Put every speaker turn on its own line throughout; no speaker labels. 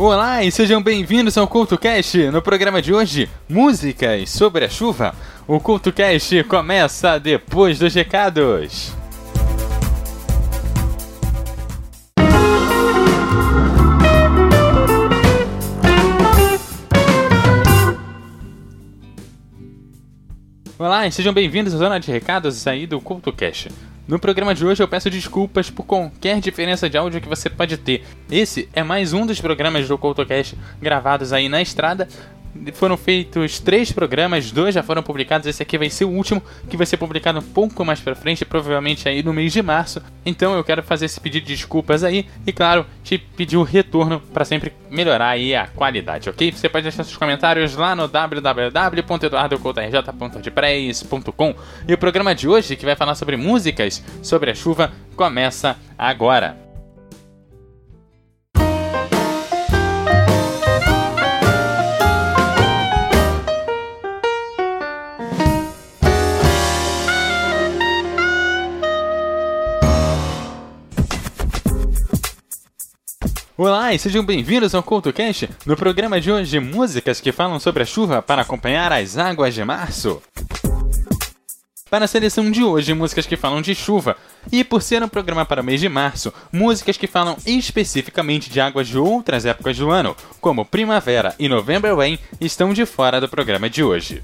Olá e sejam bem-vindos ao CultoCast. No programa de hoje, músicas sobre a chuva. O CultoCast começa depois dos recados. Olá e sejam bem-vindos à zona de recados aí do CultoCast. No programa de hoje eu peço desculpas por qualquer diferença de áudio que você pode ter. Esse é mais um dos programas do CoutoCast gravados aí na estrada, foram feitos três programas, dois já foram publicados, esse aqui vai ser o último, que vai ser publicado um pouco mais pra frente, provavelmente aí no mês de março. Então eu quero fazer esse pedido de desculpas aí e, claro, te pedir o retorno para sempre melhorar aí a qualidade, ok? Você pode deixar seus comentários lá no www.eduardocouto.wordpress.com e o programa de hoje, que vai falar sobre músicas sobre a chuva, começa agora. Olá e sejam bem-vindos ao CoutoCast. No programa de hoje, músicas que falam sobre a chuva para acompanhar as águas de março. Para a seleção de hoje, músicas que falam de chuva. E por ser um programa para o mês de março, músicas que falam especificamente de águas de outras épocas do ano, como Primavera e November Rain, estão de fora do programa de hoje.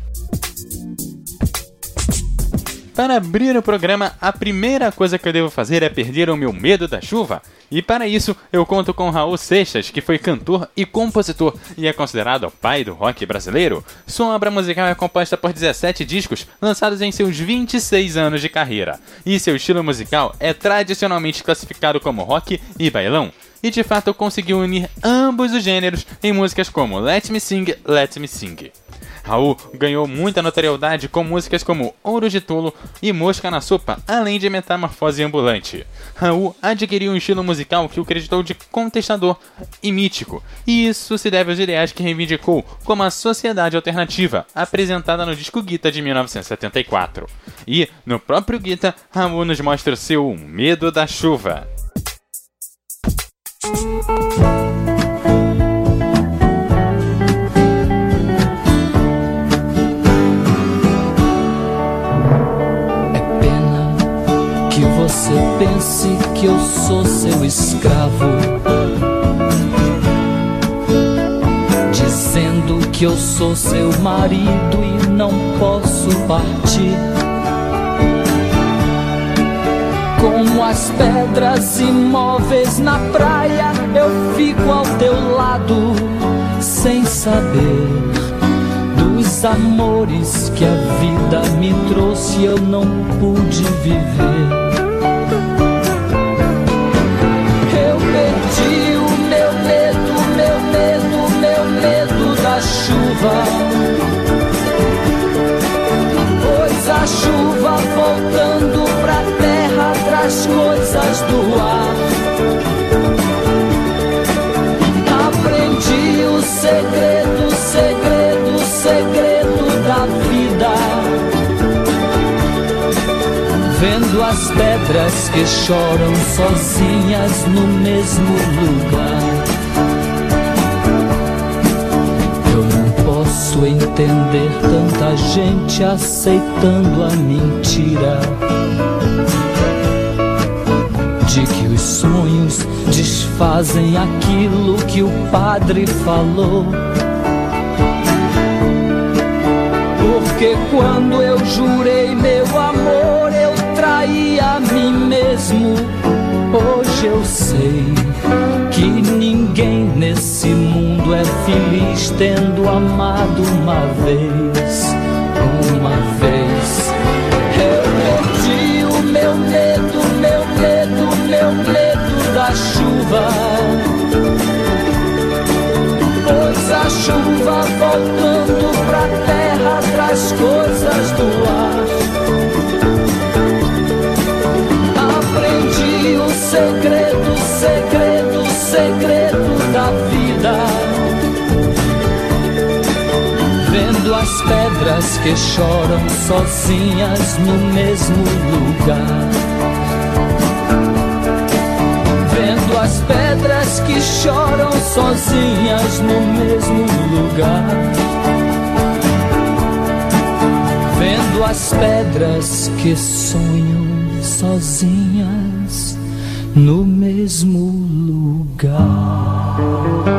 Para abrir o programa, a primeira coisa que eu devo fazer é perder o meu medo da chuva. E para isso, eu conto com Raul Seixas, que foi cantor e compositor e é considerado o pai do rock brasileiro. Sua obra musical é composta por 17 discos lançados em seus 26 anos de carreira. E seu estilo musical é tradicionalmente classificado como rock e bailão. E de fato conseguiu unir ambos os gêneros em músicas como Let Me Sing, Let Me Sing. Raul ganhou muita notoriedade com músicas como Ouro de Tolo e Mosca na Sopa, além de Metamorfose Ambulante. Raul adquiriu um estilo musical que o acreditou de contestador e mítico, e isso se deve aos ideais que reivindicou como a sociedade alternativa, apresentada no disco Guita de 1974. E, no próprio Guita, Raul nos mostra seu medo da chuva.
Você pense que eu sou seu escravo. Dizendo que eu sou seu marido e não posso partir. Como as pedras imóveis na praia, eu fico ao teu lado, sem saber dos amores que a vida me trouxe, eu não pude viver. Chuva. Pois a chuva voltando pra terra traz coisas do ar. Aprendi o segredo, segredo, segredo da vida. Vendo as pedras que choram sozinhas no mesmo lugar. Entender tanta gente aceitando a mentira de que os sonhos desfazem aquilo que o padre falou. Porque quando eu jurei meu amor, eu traí a mim mesmo. Hoje eu sei que ninguém nesse mundo é feliz tendo amado uma vez, uma vez. Eu perdi o meu medo, meu medo, meu medo da chuva. Pois a chuva voltando pra terra traz coisas do ar. segredo, segredo, segredo da vida. Vendo as pedras que choram sozinhas no mesmo lugar. Vendo as pedras que choram sozinhas no mesmo lugar. Vendo as pedras que sonham sozinhas no mesmo lugar.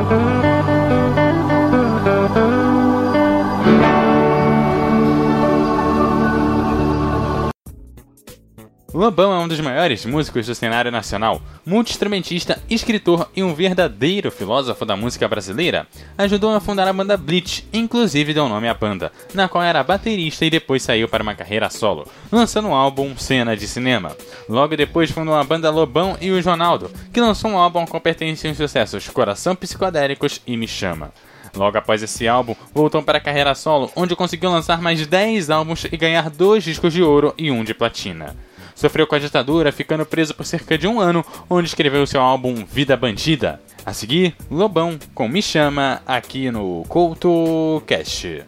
Lobão é um dos maiores músicos do cenário nacional, multi-instrumentista, escritor e um verdadeiro filósofo da música brasileira. Ajudou a fundar a banda Bleach, inclusive deu nome à banda, na qual era baterista e depois saiu para uma carreira solo, lançando o álbum Cena de Cinema. Logo depois fundou a banda Lobão e o Ronaldo, que lançou um álbum com pertencem os sucessos Coração Psicodélicos e Me Chama. Logo após esse álbum, voltou para a carreira solo, onde conseguiu lançar mais 10 álbuns e ganhar dois discos de ouro e um de platina. Sofreu com a ditadura, ficando preso por cerca de um ano, onde escreveu seu álbum Vida Bandida. A seguir, Lobão com Me Chama aqui no Couto Cast.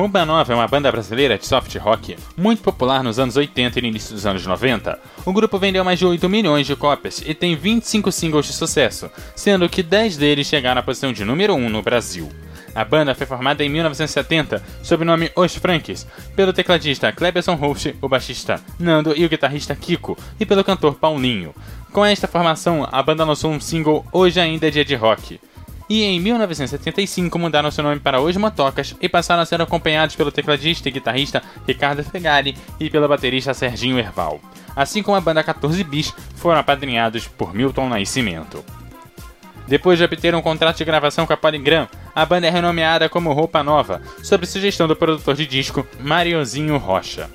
Roupa Nova é uma banda brasileira de soft rock muito popular nos anos 80 e início dos anos 90. O grupo vendeu mais de 8 milhões de cópias e tem 25 singles de sucesso, sendo que 10 deles chegaram à posição de número 1 no Brasil. A banda foi formada em 1970 sob o nome Os Franks, pelo tecladista Cleberson Host, o baixista Nando e o guitarrista Kiko, e pelo cantor Paulinho. Com esta formação, a banda lançou um single Hoje Ainda é Dia de Rock. E em 1975 mudaram seu nome para Os Motocas e passaram a ser acompanhados pelo tecladista e guitarrista Ricardo Fegari e pelo baterista Serginho Erval. Assim como a banda 14 Bis, foram apadrinhados por Milton Nascimento. Depois de obter um contrato de gravação com a Polygram, a banda é renomeada como Roupa Nova, sob sugestão do produtor de disco Mariozinho Rocha.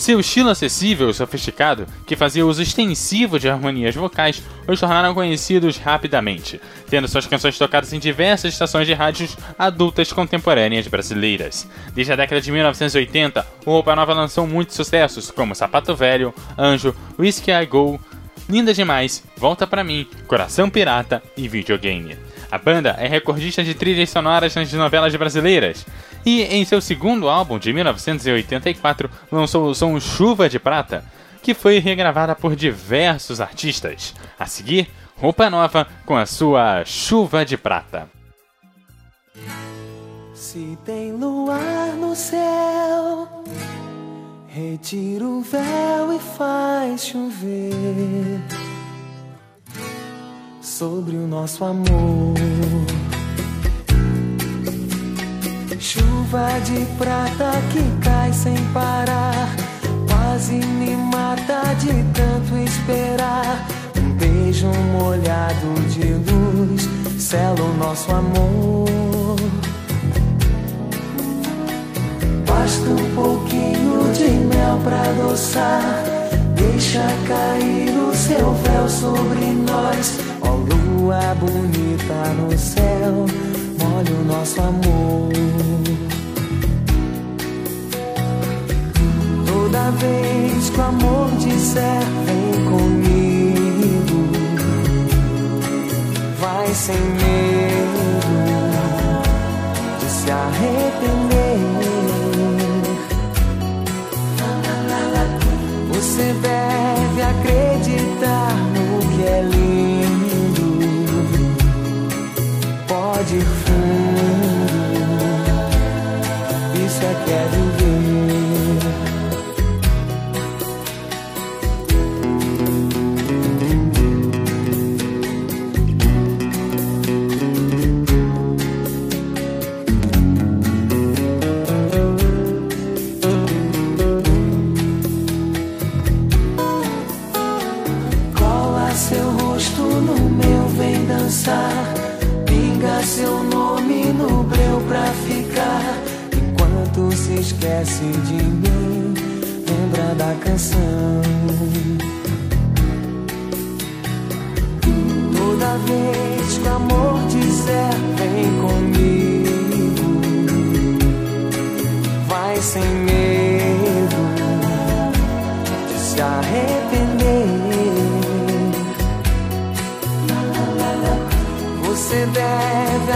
Seu estilo acessível e sofisticado, que fazia uso extensivo de harmonias vocais, os tornaram conhecidos rapidamente, tendo suas canções tocadas em diversas estações de rádios adultas contemporâneas brasileiras. Desde a década de 1980, o Roupa Nova lançou muitos sucessos, como Sapato Velho, Anjo, Whiskey I Go, Linda Demais, Volta Pra Mim, Coração Pirata e Videogame. A banda é recordista de trilhas sonoras nas novelas brasileiras e, em seu segundo álbum de 1984, lançou o som Chuva de Prata, que foi regravada por diversos artistas. A seguir, Roupa Nova com a sua Chuva de Prata.
Se tem luar no céu Retira o véu e faz chover sobre o nosso amor. Chuva de prata que cai sem parar, quase me mata de tanto esperar. Um beijo molhado de luz sela o nosso amor. Basta um pouquinho de mel pra adoçar. Deixa cair o seu véu sobre nós. Ó lua bonita no céu, molha o nosso amor. Toda vez que o amor disser vem comigo, vai sem medo de se arrepender.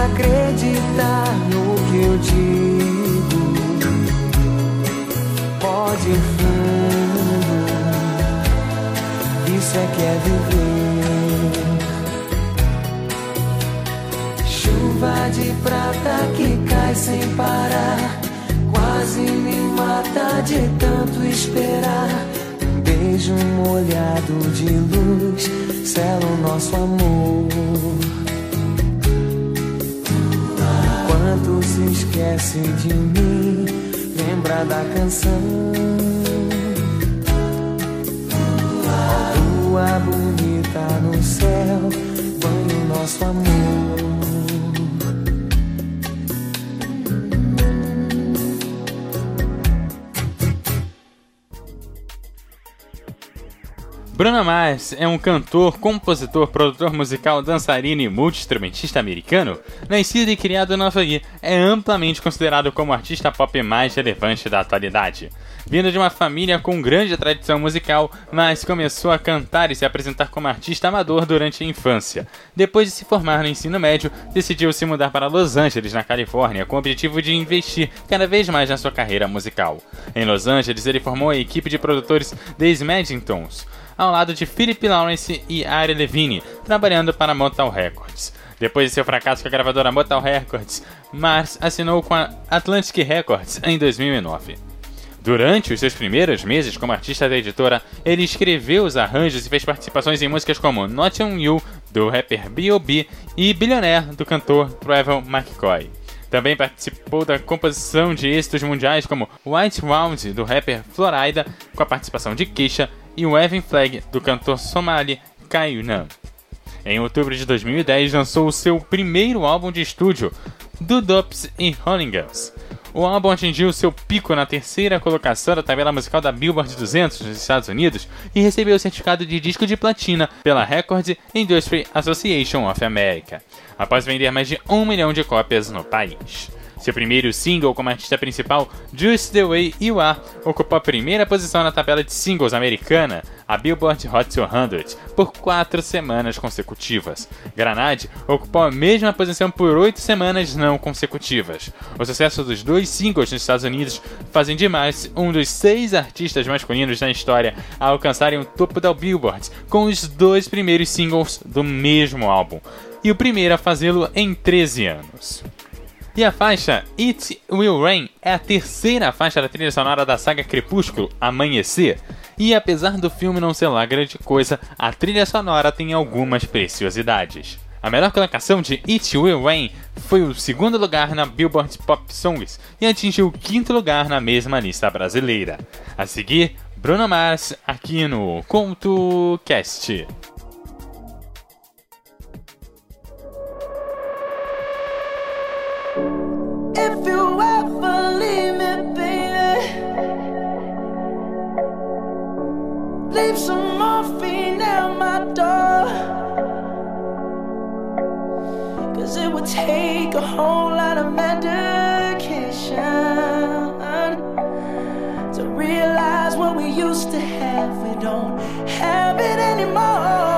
Acreditar no que eu digo. Pode fundo, isso é que é viver. Chuva de prata que cai sem parar, quase me mata de tanto esperar. Beijo molhado de luz sela o nosso amor. Esquece de mim, lembra da canção. Lua bonita
Bruno Mars é um cantor, compositor, produtor musical, dançarino e multi-instrumentista americano, nascido e criado na Havaí, é amplamente considerado como o artista pop mais relevante da atualidade. Vindo de uma família com grande tradição musical, mas começou a cantar e se apresentar como artista amador durante a infância. Depois de se formar no ensino médio, decidiu se mudar para Los Angeles, na Califórnia, com o objetivo de investir cada vez mais na sua carreira musical. Em Los Angeles, ele formou a equipe de produtores The Smashingtons, ao lado de Philip Lawrence e Ari Levine, trabalhando para Motown Records. Depois de seu fracasso com a gravadora Motown Records, Mars assinou com a Atlantic Records em 2009. Durante os seus primeiros meses como artista da editora, ele escreveu os arranjos e fez participações em músicas como Not On You, do rapper B.O.B. e Billionaire, do cantor Travel McCoy. Também participou da composição de êxitos mundiais como White Round, do rapper Florida, com a participação de Keisha, e Waving Flag, do cantor somali Kayunan. Em outubro de 2010, lançou o seu primeiro álbum de estúdio, Dudops e Girls. O álbum atingiu seu pico na terceira colocação da tabela musical da Billboard 200 nos Estados Unidos e recebeu o certificado de disco de platina pela Record Industry Association of America, após vender mais de um milhão de cópias no país. Seu primeiro single como artista principal, Just the Way You Are, ocupou a primeira posição na tabela de singles americana, a Billboard Hot 200, por quatro semanas consecutivas. Granade ocupou a mesma posição por oito semanas não consecutivas. O sucesso dos dois singles nos Estados Unidos fazem demais um dos seis artistas masculinos na história a alcançarem o topo da Billboard com os dois primeiros singles do mesmo álbum, e o primeiro a fazê-lo em 13 anos. E a faixa It Will Rain é a terceira faixa da trilha sonora da saga Crepúsculo Amanhecer. E apesar do filme não ser lá grande coisa, a trilha sonora tem algumas preciosidades. A melhor colocação de It Will Rain foi o segundo lugar na Billboard Pop Songs e atingiu o quinto lugar na mesma lista brasileira. A seguir, Bruno Mars aqui no Conto Cast.
Leave some morphine at my door. Cause it would take a whole lot of medication to realize what we used to have. We don't have it anymore.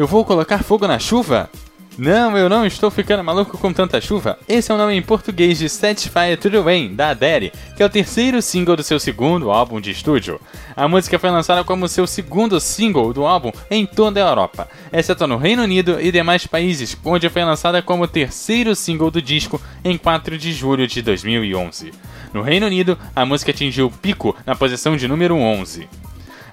Eu vou colocar fogo na chuva? Não, eu não estou ficando maluco com tanta chuva. Esse é o nome em português de Satisfy to the Rain, da Adele, que é o terceiro single do seu segundo álbum de estúdio. A música foi lançada como seu segundo single do álbum em toda a Europa, exceto tá no Reino Unido e demais países, onde foi lançada como terceiro single do disco em 4 de julho de 2011. No Reino Unido, a música atingiu o pico na posição de número 11.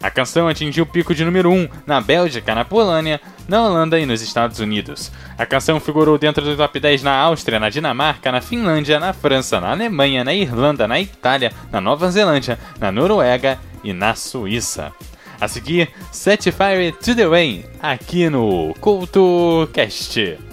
A canção atingiu o pico de número 1 na Bélgica, na Polônia, na Holanda e nos Estados Unidos. A canção figurou dentro do top 10 na Áustria, na Dinamarca, na Finlândia, na França, na Alemanha, na Irlanda, na Itália, na Nova Zelândia, na Noruega e na Suíça. A seguir, Set Fire to the Rain, aqui no
CultoCast.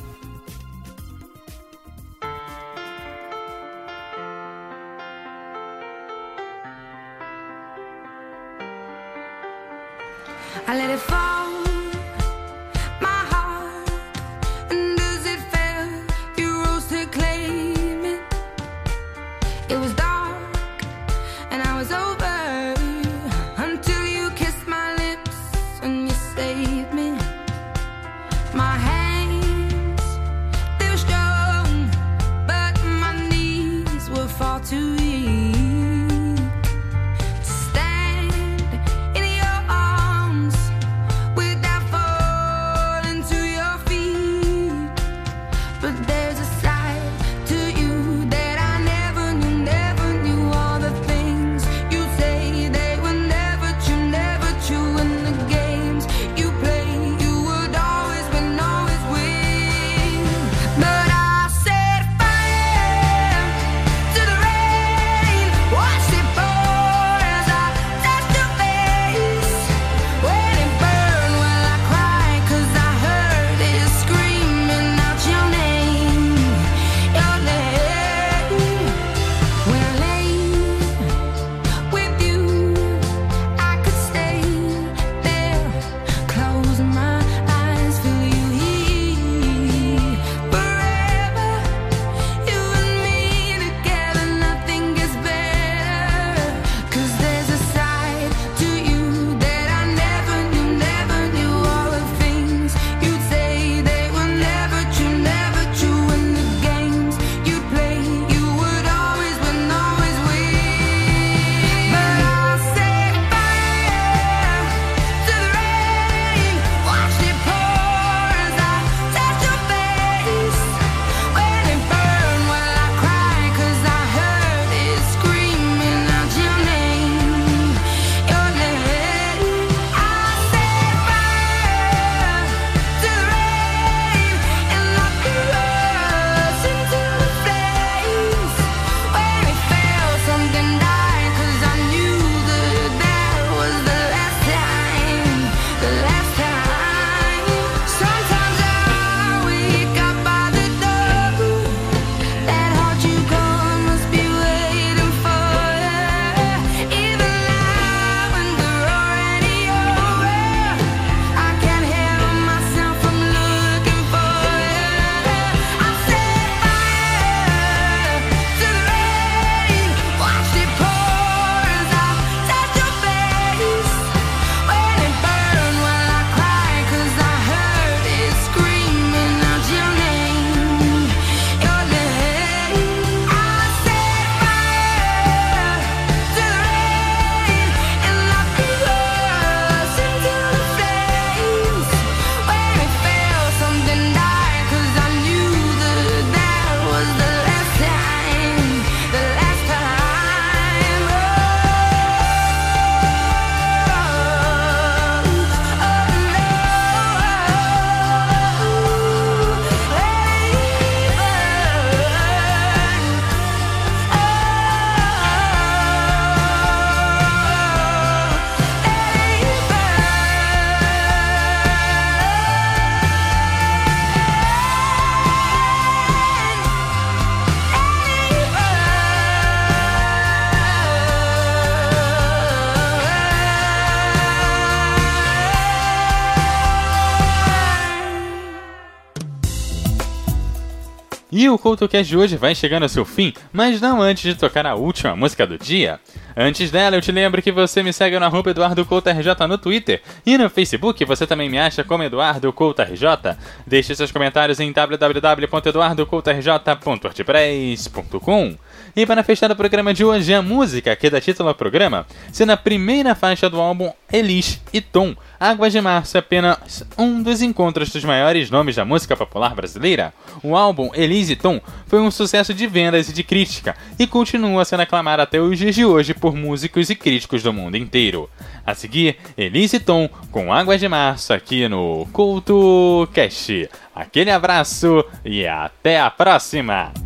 E o CoutoCast de hoje vai chegando ao seu fim, mas não antes de tocar a última música do dia. Antes dela, eu te lembro que você me segue no arroba EduardoCoutoRJ no Twitter e no Facebook você também me acha como EduardoCouto RJ. Deixe seus comentários em www.eduardocoutorj.wordpress.com. E para fechar o programa de hoje, a música que dá título ao programa, sendo a primeira faixa do álbum Elis e Tom, Águas de Março é apenas um dos encontros dos maiores nomes da música popular brasileira. O álbum Elise Tom foi um sucesso de vendas e de crítica e continua sendo aclamado até os dias de hoje por músicos e críticos do mundo inteiro. A seguir, Elise Tom com Águas de Março aqui no Culto Cast. Aquele abraço e até a próxima!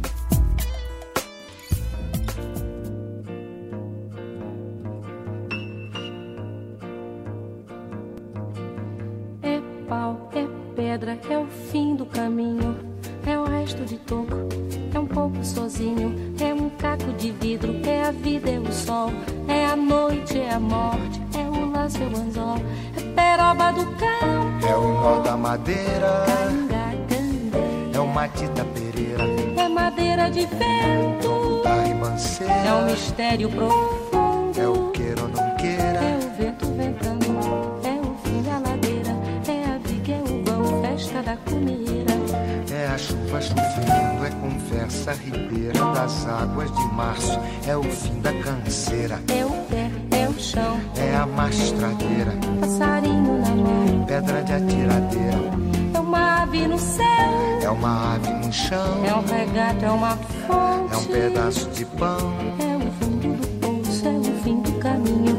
Madeira, é o Matita Pereira,
É madeira de vento, é um mistério profundo.
é o queira ou não
É
queira,
o vento ventando, é o fim da ladeira, é a viga, é o vão, festa da comida.
é a chuva chovendo, é conversa ribeira das águas de março, é o fim da canseira,
É o pé, é o chão,
é a mastradeira,
é um regato, é uma fonte.
é um pedaço de pão,
É o fundo do poço, é o fim do caminho.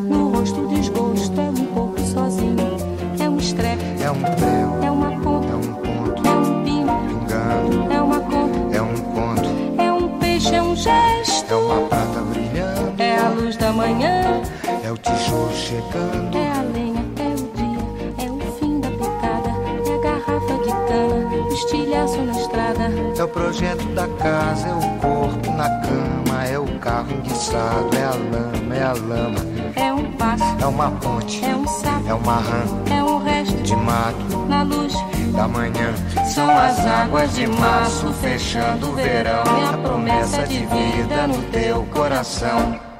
No rosto desgosto, é um pouco sozinho. É um estrepe,
é um prego,
é uma
é
ponta,
um ponto,
é um pino,
pingando,
é uma conta,
é um conto,
é um peixe, é um gesto.
é uma prata brilhando,
É a luz da manhã,
é o tijolo chegando. Projeto da casa, é o corpo na cama, é o carro enguiçado, é a lama, é a lama,
É um passo,
é uma ponte,
é um sapo,
é uma rã
é um resto
de mato
na luz.
da manhã.
São as águas de março fechando o verão e a promessa de vida no teu coração.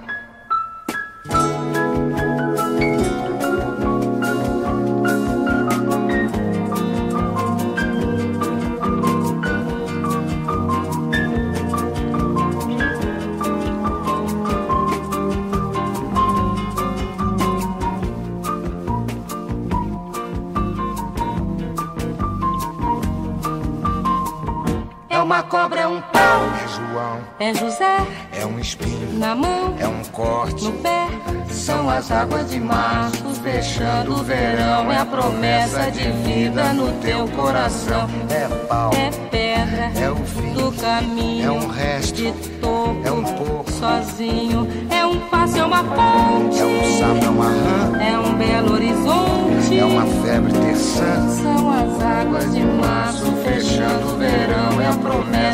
Cobra, é um pau,
É João,
é José.
É um espinho,
na mão,
é um corte,
no pé.
são as águas de março fechando o verão. É a promessa de vida no teu coração. É pau,
É pedra
é o fim,
do caminho,
é um resto,
de topo,
é um pouco,
sozinho. É um passo, é uma ponte,
é um sapo, é uma rã,
é um belo horizonte.
é uma febre terçã.
São as águas de março
Fechando o verão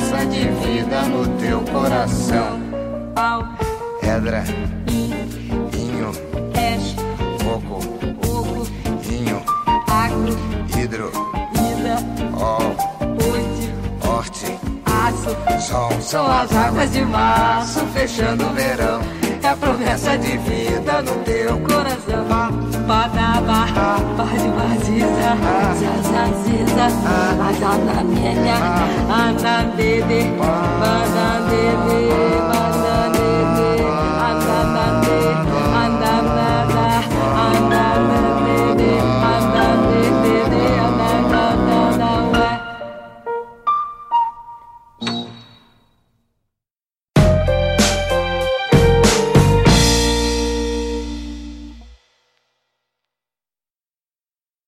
promessa de vida no teu coração.
pau,
Pedra,
in,
inho,
es,
coco,
oco,
inho,
agro,
hidro,
ida,
ó,
oite,
horte,
aço.
sol.
São as águas de março fechando o verão. É a promessa de vida no teu coração. ba na ba ba ju ba ji za za za ji za ba za na mie ya a na de de ba na de de